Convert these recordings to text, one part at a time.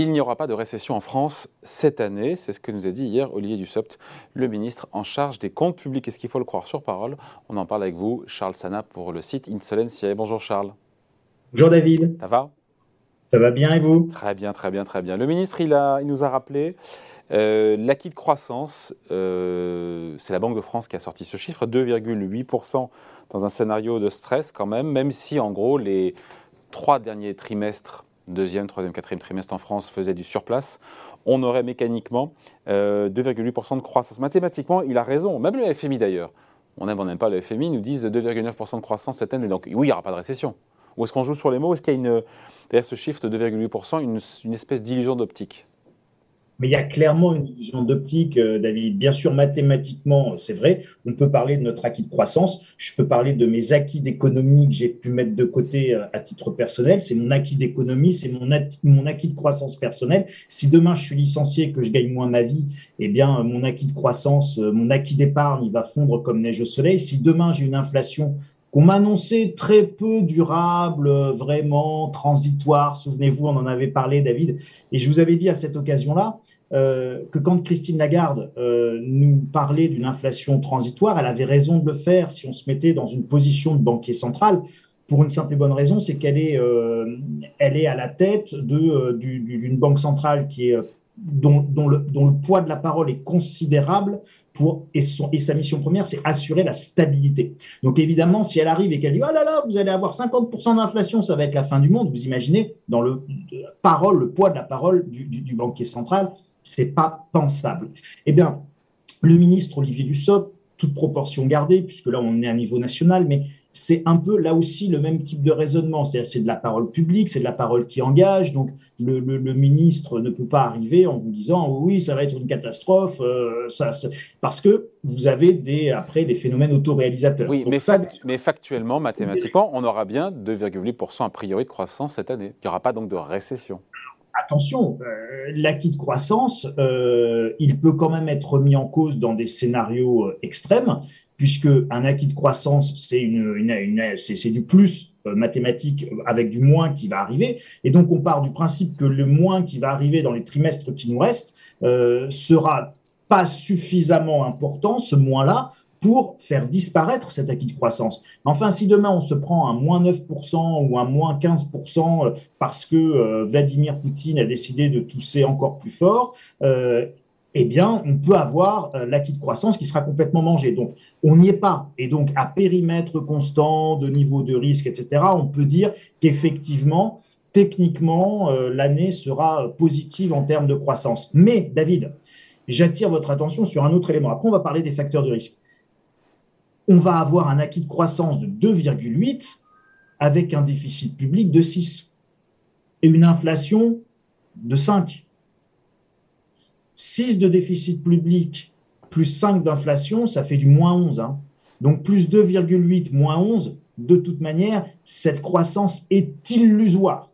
Il n'y aura pas de récession en France cette année, c'est ce que nous a dit hier Olivier Dussopt, le ministre en charge des comptes publics. Est-ce qu'il faut le croire sur parole? On en parle avec vous, Charles Sana, pour le site Insolentiae. Bonjour Charles. Bonjour David. Ça va? Ça va bien et vous? Très bien, très bien, très bien. Le ministre, il, a, il nous a rappelé euh, l'acquis de croissance, euh, c'est la Banque de France qui a sorti ce chiffre, 2,8% dans un scénario de stress quand même, même si en gros les trois derniers trimestres deuxième, troisième, quatrième trimestre en France faisait du surplace, on aurait mécaniquement 2,8% euh, de croissance. Mathématiquement, il a raison, même le FMI d'ailleurs. On aime, on n'aime pas le FMI, nous disent 2,9% de croissance cette année. Donc oui, il n'y aura pas de récession. Ou est-ce qu'on joue sur les mots? Est-ce qu'il y a une, derrière ce chiffre de 2,8%, une, une espèce d'illusion d'optique? Mais il y a clairement une illusion d'optique, euh, David. Bien sûr, mathématiquement, c'est vrai. On peut parler de notre acquis de croissance. Je peux parler de mes acquis d'économie que j'ai pu mettre de côté euh, à titre personnel. C'est mon acquis d'économie, c'est mon, acquis de croissance personnelle. Si demain je suis licencié, que je gagne moins ma vie, eh bien, mon acquis de croissance, euh, mon acquis d'épargne, il va fondre comme neige au soleil. Si demain j'ai une inflation qu'on m'a annoncé très peu durable, vraiment transitoire. Souvenez-vous, on en avait parlé, David. Et je vous avais dit à cette occasion-là euh, que quand Christine Lagarde euh, nous parlait d'une inflation transitoire, elle avait raison de le faire si on se mettait dans une position de banquier central. Pour une simple et bonne raison, c'est qu'elle est, euh, elle est à la tête d'une banque centrale qui est, dont, dont le poids de la parole est considérable et, sa mission première, c'est assurer la stabilité. Donc évidemment, si elle arrive et qu'elle dit oh là là, vous allez avoir 50% d'inflation, ça va être la fin du monde. Vous imaginez dans le parole, le poids de la parole du, banquier central, c'est pas pensable. Eh bien, le ministre Olivier Dussopt, toute proportion gardée, puisque là on est à niveau national, mais c'est un peu là aussi le même type de raisonnement. C'est-à-dire c'est de la parole publique, c'est de la parole qui engage. Donc le, ministre ne peut pas arriver en vous disant oui, ça va être une catastrophe, euh, ça, parce que vous avez des, après des phénomènes autoréalisateurs. Oui, mais, mais factuellement, mathématiquement, on aura bien 2,8% a priori de croissance cette année. Il n'y aura pas donc de récession attention, euh, l'acquis de croissance, euh, il peut quand même être mis en cause dans des scénarios euh, extrêmes, puisque un acquis de croissance, c'est du plus mathématique avec du moins qui va arriver. Et donc, on part du principe que le moins qui va arriver dans les trimestres qui nous restent sera pas suffisamment important, ce moins-là, pour faire disparaître cet acquis de croissance. Enfin, si demain on se prend un moins 9% ou un moins 15% euh, parce que euh, Vladimir Poutine a décidé de tousser encore plus fort, euh, eh bien, on peut avoir l'acquis de croissance qui sera complètement mangé. Donc, on n'y est pas. Et donc, à périmètre constant, de niveau de risque, etc., on peut dire qu'effectivement, techniquement, l'année sera positive en termes de croissance. Mais, David, j'attire votre attention sur un autre élément. Après, on va parler des facteurs de risque on va avoir un acquis de croissance de 2,8 avec un déficit public de 6 et une inflation de 5. 6 de déficit public plus 5 d'inflation, ça fait du moins 11. Hein. Donc plus 2,8 moins 11, de toute manière, cette croissance est illusoire.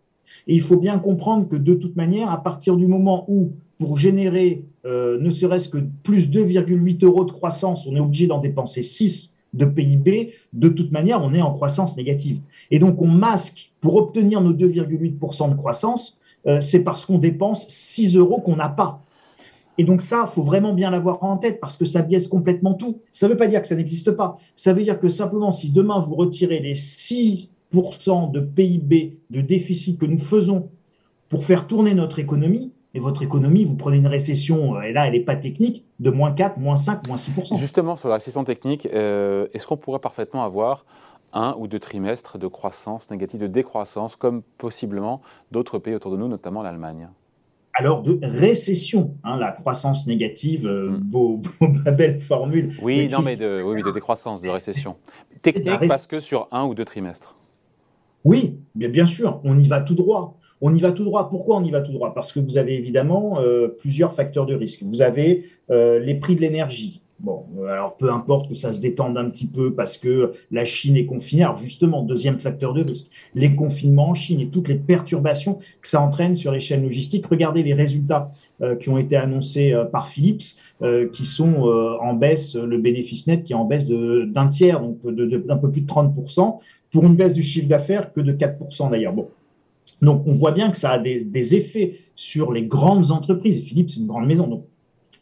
Et il faut bien comprendre que de toute manière, à partir du moment où, pour générer euh, ne serait-ce que plus 2,8 euros de croissance, on est obligé d'en dépenser 6 de PIB, de toute manière, on est en croissance négative. Et donc, on masque, pour obtenir nos 2,8% de croissance, euh, c'est parce qu'on dépense 6 euros qu'on n'a pas. Et donc ça, faut vraiment bien l'avoir en tête parce que ça biaise complètement tout. Ça ne veut pas dire que ça n'existe pas. Ça veut dire que simplement, si demain vous retirez les 6% de PIB de déficit que nous faisons pour faire tourner notre économie, et votre économie, vous prenez une récession, euh, et là, elle n'est pas technique, de moins 4, moins 5, moins 6% Justement, sur la récession technique, euh, est-ce qu'on pourrait parfaitement avoir un ou deux trimestres de croissance négative, de décroissance, comme possiblement d'autres pays autour de nous, notamment l'Allemagne? Alors de récession, hein, la croissance négative, euh, beau, belle formule. Oui, non, mais de, oui, de décroissance, de récession. Technique parce que sur un ou deux trimestres. Oui, bien, bien sûr, on y va tout droit. On y va tout droit. Pourquoi on y va tout droit? Parce que vous avez évidemment euh, plusieurs facteurs de risque. Vous avez euh, les prix de l'énergie. Bon, euh, alors peu importe que ça se détende un petit peu parce que la Chine est confinée. Alors justement, deuxième facteur de risque, les confinements en Chine et toutes les perturbations que ça entraîne sur les chaînes logistiques. Regardez les résultats qui ont été annoncés par Philips, qui sont en baisse, le bénéfice net qui est en baisse d'un tiers, donc d'un peu plus de 30%, pour une baisse du chiffre d'affaires que de 4% d'ailleurs. Bon, Donc, on voit bien que ça a des, effets sur les grandes entreprises. Et Philippe, c'est une grande maison, donc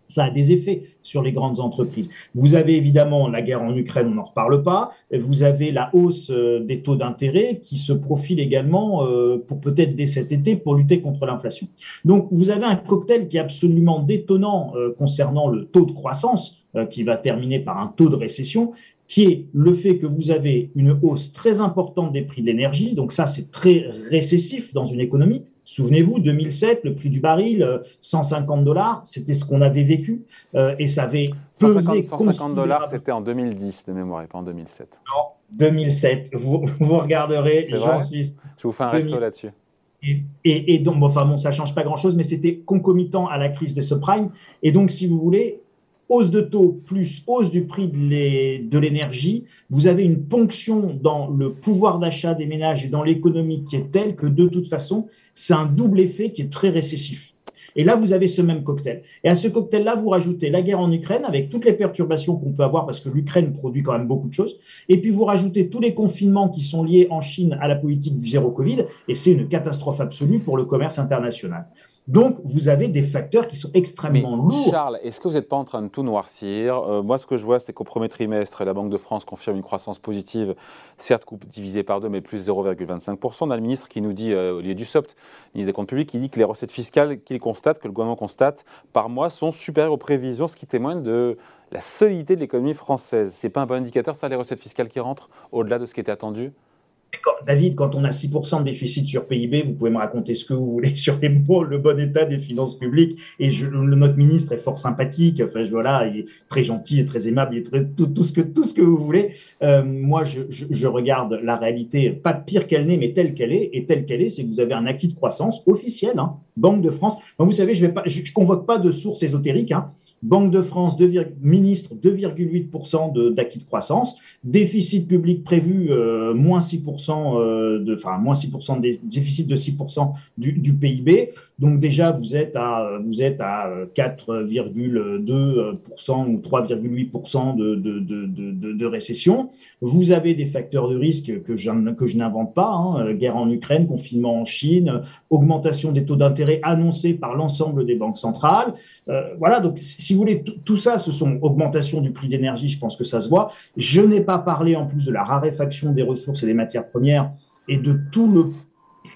ça a des effets sur les grandes entreprises. Vous avez évidemment la guerre en Ukraine, on n'en reparle pas. Vous avez la hausse euh, des taux d'intérêt qui se profile également euh, pour peut-être dès cet été pour lutter contre l'inflation. Donc vous avez un cocktail qui est absolument détonnant euh, concernant le taux de croissance qui va terminer par un taux de récession qui est le fait que vous avez une hausse très importante des prix de l'énergie. Donc ça, c'est très récessif dans une économie. Souvenez-vous, 2007, le prix du baril, 150 euh, dollars, c'était ce qu'on avait vécu euh, et ça avait pesé 150, dollars, c'était en 2010 de mémoire et pas en 2007. Non, 2007. Vous, vous regarderez, j'insiste. Je vous fais un resto là-dessus. Et, et, donc, bon, enfin bon, ça change pas grand-chose, mais c'était concomitant à la crise des subprimes. Et donc, si vous voulez, hausse de taux plus hausse du prix de l'énergie, vous avez une ponction dans le pouvoir d'achat des ménages et dans l'économie qui est telle que de toute façon, c'est un double effet qui est très récessif. Et là, vous avez ce même cocktail. Et à ce cocktail-là, vous rajoutez la guerre en Ukraine avec toutes les perturbations qu'on peut avoir parce que l'Ukraine produit quand même beaucoup de choses. Et puis, vous rajoutez tous les confinements qui sont liés en Chine à la politique du zéro Covid. Et c'est une catastrophe absolue pour le commerce international. Donc, vous avez des facteurs qui sont extrêmement lourds. Charles, est-ce que vous n'êtes pas en train de tout noircir? Euh, Moi, ce que je vois, c'est qu'au premier trimestre, la Banque de France confirme une croissance positive, certes divisée par deux, mais plus 0,25%. On a le ministre qui nous dit, euh, Olivier Dussopt, ministre des Comptes publics, qui dit que les recettes fiscales qu'il constate, que le gouvernement constate par mois, sont supérieures aux prévisions, ce qui témoigne de la solidité de l'économie française. Ce n'est pas un bon indicateur, ça, les recettes fiscales qui rentrent au-delà de ce qui était attendu? David, quand on a 6% de déficit sur PIB, vous pouvez me raconter ce que vous voulez sur les le bon état des finances publiques. Et je, notre ministre est fort sympathique, enfin voilà, il est très gentil et très aimable, il est très, tout, ce que tout ce que vous voulez. Euh, moi, je, je, regarde la réalité pas pire qu'elle n'est, mais telle qu'elle est. Et telle qu'elle est, c'est que vous avez un acquis de croissance officiel, hein, Banque de France. vous savez, je ne je, convoque pas de sources ésotériques. Hein, Banque de France, 2, ministre, 2,8% d'acquis de, croissance. Déficit public prévu, euh, moins 6%, euh, de, enfin, moins 6% de déficit de 6% du, PIB. Donc, déjà, vous êtes à, vous êtes à 4,2% ou 3,8% de, de, de, récession. Vous avez des facteurs de risque que je, que je n'invente pas. Hein, guerre en Ukraine, confinement en Chine, augmentation des taux d'intérêt annoncés par l'ensemble des banques centrales. Euh, voilà, donc vous voulez, tout ça, ce sont augmentations du prix d'énergie, je pense que ça se voit. Je n'ai pas parlé en plus de la raréfaction des ressources et des matières premières et de tout le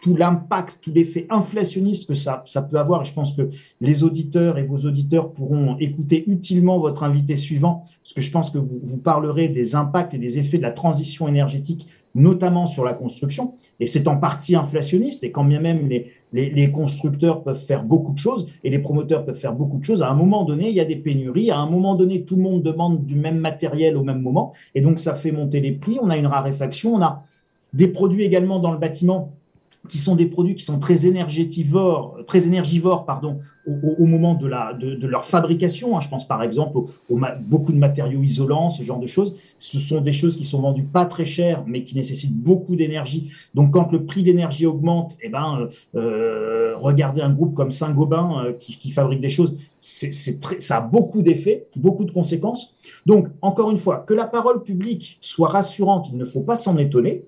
tout l'impact, tout l'effet inflationniste que ça, ça peut avoir. Et je pense que les auditeurs et vos auditeurs pourront écouter utilement votre invité suivant, parce que je pense que vous, vous parlerez des impacts et des effets de la transition énergétique notamment sur la construction, et c'est en partie inflationniste, et quand bien même les, les, constructeurs peuvent faire beaucoup de choses, et les promoteurs peuvent faire beaucoup de choses, à un moment donné, il y a des pénuries, à un moment donné, tout le monde demande du même matériel au même moment, et donc ça fait monter les prix, on a une raréfaction, on a des produits également dans le bâtiment qui sont des produits qui sont très énergivores, très énergivores pardon, au, moment de, la, de, leur fabrication. Hein. Je pense par exemple aux, beaucoup de matériaux isolants, ce genre de choses. Ce sont des choses qui sont vendues pas très cher, mais qui nécessitent beaucoup d'énergie. Donc quand le prix d'énergie augmente, eh ben, euh, euh regardez un groupe comme Saint-Gobain euh, qui, qui, fabrique des choses, c'est très, ça a beaucoup d'effets, beaucoup de conséquences. Donc encore une fois, que la parole publique soit rassurante, il ne faut pas s'en étonner.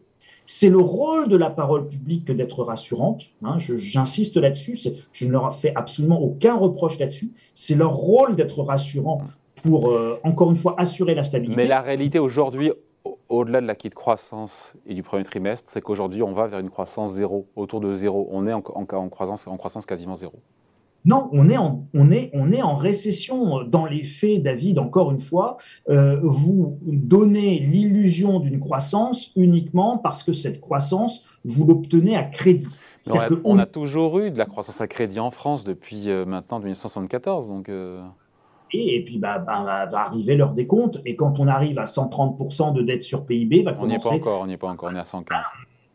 C'est le rôle de la parole publique que d'être rassurante. Hein, J'insiste là-dessus. Je ne leur fais absolument aucun reproche là-dessus. C'est leur rôle d'être rassurant pour, euh, encore une fois, assurer la stabilité. Mais la réalité aujourd'hui, au-delà de l'acquis de croissance et du premier trimestre, c'est qu'aujourd'hui, on va vers une croissance zéro, autour de zéro. On est en, en croissance, en croissance quasiment zéro. Non, on est, en, on, est, on est en récession. Dans les faits, David, encore une fois, euh, vous donnez l'illusion d'une croissance uniquement parce que cette croissance, vous l'obtenez à crédit. On a, toujours eu de la croissance à crédit en France depuis euh, maintenant 1974. Donc, euh. et, puis, bah, bah, va arriver l'heure des comptes. Et quand on arrive à 130% de dette sur PIB, va on n'y est pas encore, on n'y est pas encore, on est à 115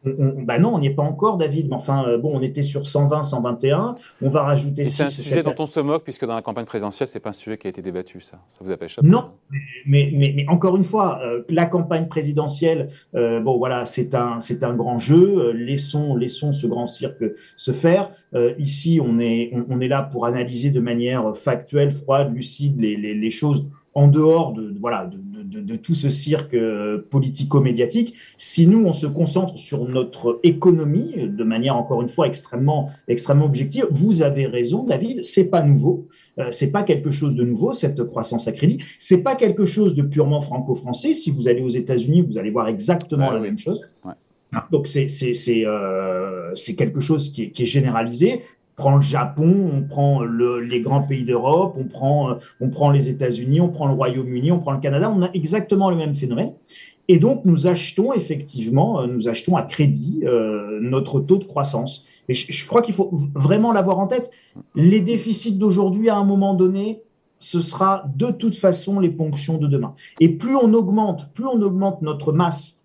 bah non, on n'y est pas encore, David. Mais enfin, euh, bon, on était sur 120, 121. On va rajouter. C'est un sujet dont on se moque, puisque dans la campagne présidentielle, c'est pas un sujet qui a été débattu, ça. Ça vous appelle Non, mais, mais, mais, encore une fois, euh, la campagne présidentielle, euh, bon, voilà, c'est un, c'est un grand jeu. laissons, laissons ce grand cirque se faire. ici, on est, on, est là pour analyser de manière factuelle, froide, lucide les, les, les choses en dehors de, voilà, de, de, tout ce cirque politico-médiatique. Si nous, on se concentre sur notre économie de manière, encore une fois, extrêmement, extrêmement objective, vous avez raison, David, c'est pas nouveau. c'est pas quelque chose de nouveau, cette croissance à crédit. C'est pas quelque chose de purement franco-français. Si vous allez aux États-Unis, vous allez voir exactement la même chose. Donc c'est quelque chose qui est, qui est généralisé prend le Japon, on prend les grands pays d'Europe, on prend, on prend les États-Unis, on prend le Royaume-Uni, on prend le Canada, on a exactement le même phénomène. Et donc, nous achetons effectivement, euh, nous achetons à crédit euh, notre taux de croissance. Et je, crois qu'il faut vraiment l'avoir en tête. Les déficits d'aujourd'hui, à un moment donné, ce sera de toute façon les ponctions de demain. Et plus on augmente, plus on augmente notre masse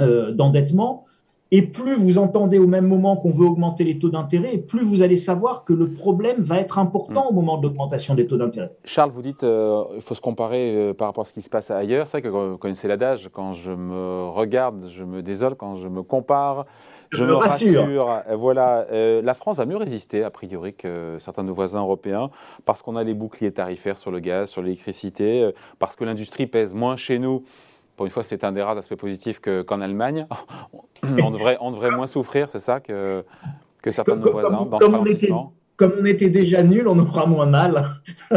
euh, d'endettement, et plus vous entendez au même moment qu'on veut augmenter les taux d'intérêt, plus vous allez savoir que le problème va être important hmm. au moment de l'augmentation des taux d'intérêt. Charles, vous dites qu'il euh, faut se comparer euh, par rapport à ce qui se passe ailleurs. C'est vrai que vous connaissez l'adage, quand je me regarde, je me désole, quand je me compare, je, me, rassure. Euh, voilà, la France va mieux résister, a priori, que certains de nos voisins européens, parce qu'on a les boucliers tarifaires sur le gaz, sur l'électricité, parce que l'industrie pèse moins chez nous pour une fois, c'est un des rares aspects positifs qu'en Allemagne. on, devrait, on devrait moins souffrir, c'est ça, que, que certains de nos voisins dans ce comme on était déjà nul, on aura moins mal.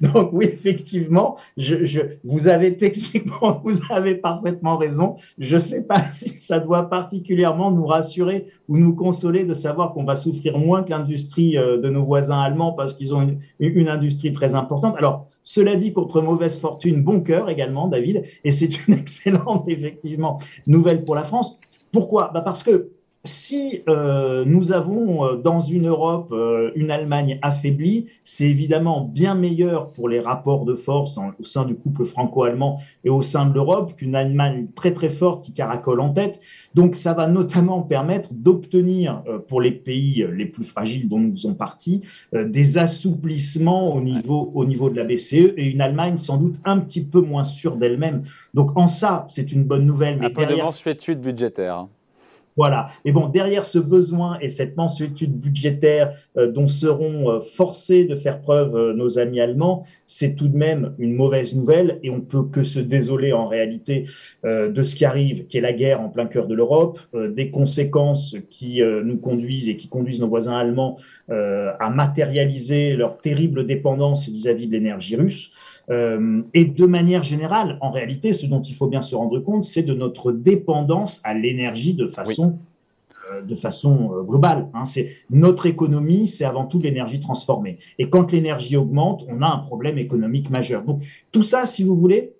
Donc oui, effectivement, je, vous avez techniquement, vous avez parfaitement raison. Je ne sais pas si ça doit particulièrement nous rassurer ou nous consoler de savoir qu'on va souffrir moins que l'industrie euh, de nos voisins allemands parce qu'ils ont une, une, industrie très importante. Alors, cela dit, contre mauvaise fortune, bon cœur également, David, et c'est une excellente, effectivement, nouvelle pour la France. Pourquoi? Bah Parce que si euh, nous avons euh, dans une Europe euh, une Allemagne affaiblie, c'est évidemment bien meilleur pour les rapports de force au sein du couple franco-allemand et au sein de l'Europe qu'une Allemagne très très forte qui caracole en tête. Donc ça va notamment permettre d'obtenir pour les pays les plus fragiles dont nous faisons partie des assouplissements au niveau, au niveau de la BCE et une Allemagne sans doute un petit peu moins sûre d'elle-même. Donc en ça, c'est une bonne nouvelle. Mais un peu derrière... de budgétaire. Voilà. Mais bon, derrière ce besoin et cette mensuétude budgétaire euh, dont seront euh, forcés de faire preuve euh, nos amis allemands, c'est tout de même une mauvaise nouvelle et on peut que se désoler en réalité de ce qui arrive, qui est la guerre en plein cœur de l'Europe, des conséquences qui nous conduisent et qui conduisent nos voisins allemands à matérialiser leur terrible dépendance vis-à-vis -vis de l'énergie russe. Euh, et de manière générale, en réalité, ce dont il faut bien se rendre compte, c'est de notre dépendance à l'énergie de façon, euh, de façon euh, globale. Hein. C'est notre économie, c'est avant tout l'énergie transformée. Et quand l'énergie augmente, on a un problème économique majeur. Donc tout ça, si vous voulez,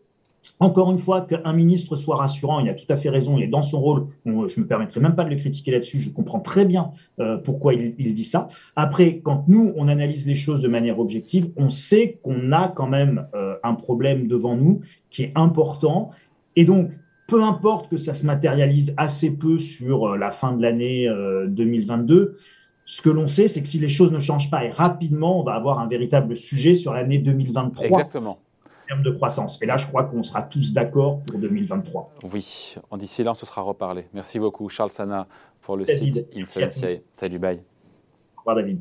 encore une fois, qu'un ministre soit rassurant, il a tout à fait raison, il est dans son rôle. je ne me permettrai même pas de le critiquer là-dessus, je comprends très bien euh, pourquoi il, dit ça. Après, quand nous, on analyse les choses de manière objective, on sait qu'on a quand même euh, un problème devant nous qui est important. Et donc, peu importe que ça se matérialise assez peu sur euh, la fin de l'année 2022, ce que l'on sait, c'est que si les choses ne changent pas et rapidement, on va avoir un véritable sujet sur l'année 2023. Exactement de croissance. Et là, je crois qu'on sera tous d'accord pour 2023. Oui, en d'ici là, on se sera reparlé. Merci beaucoup, Charles Sana, pour le site Insolvency. Salut, bye. Au revoir, David.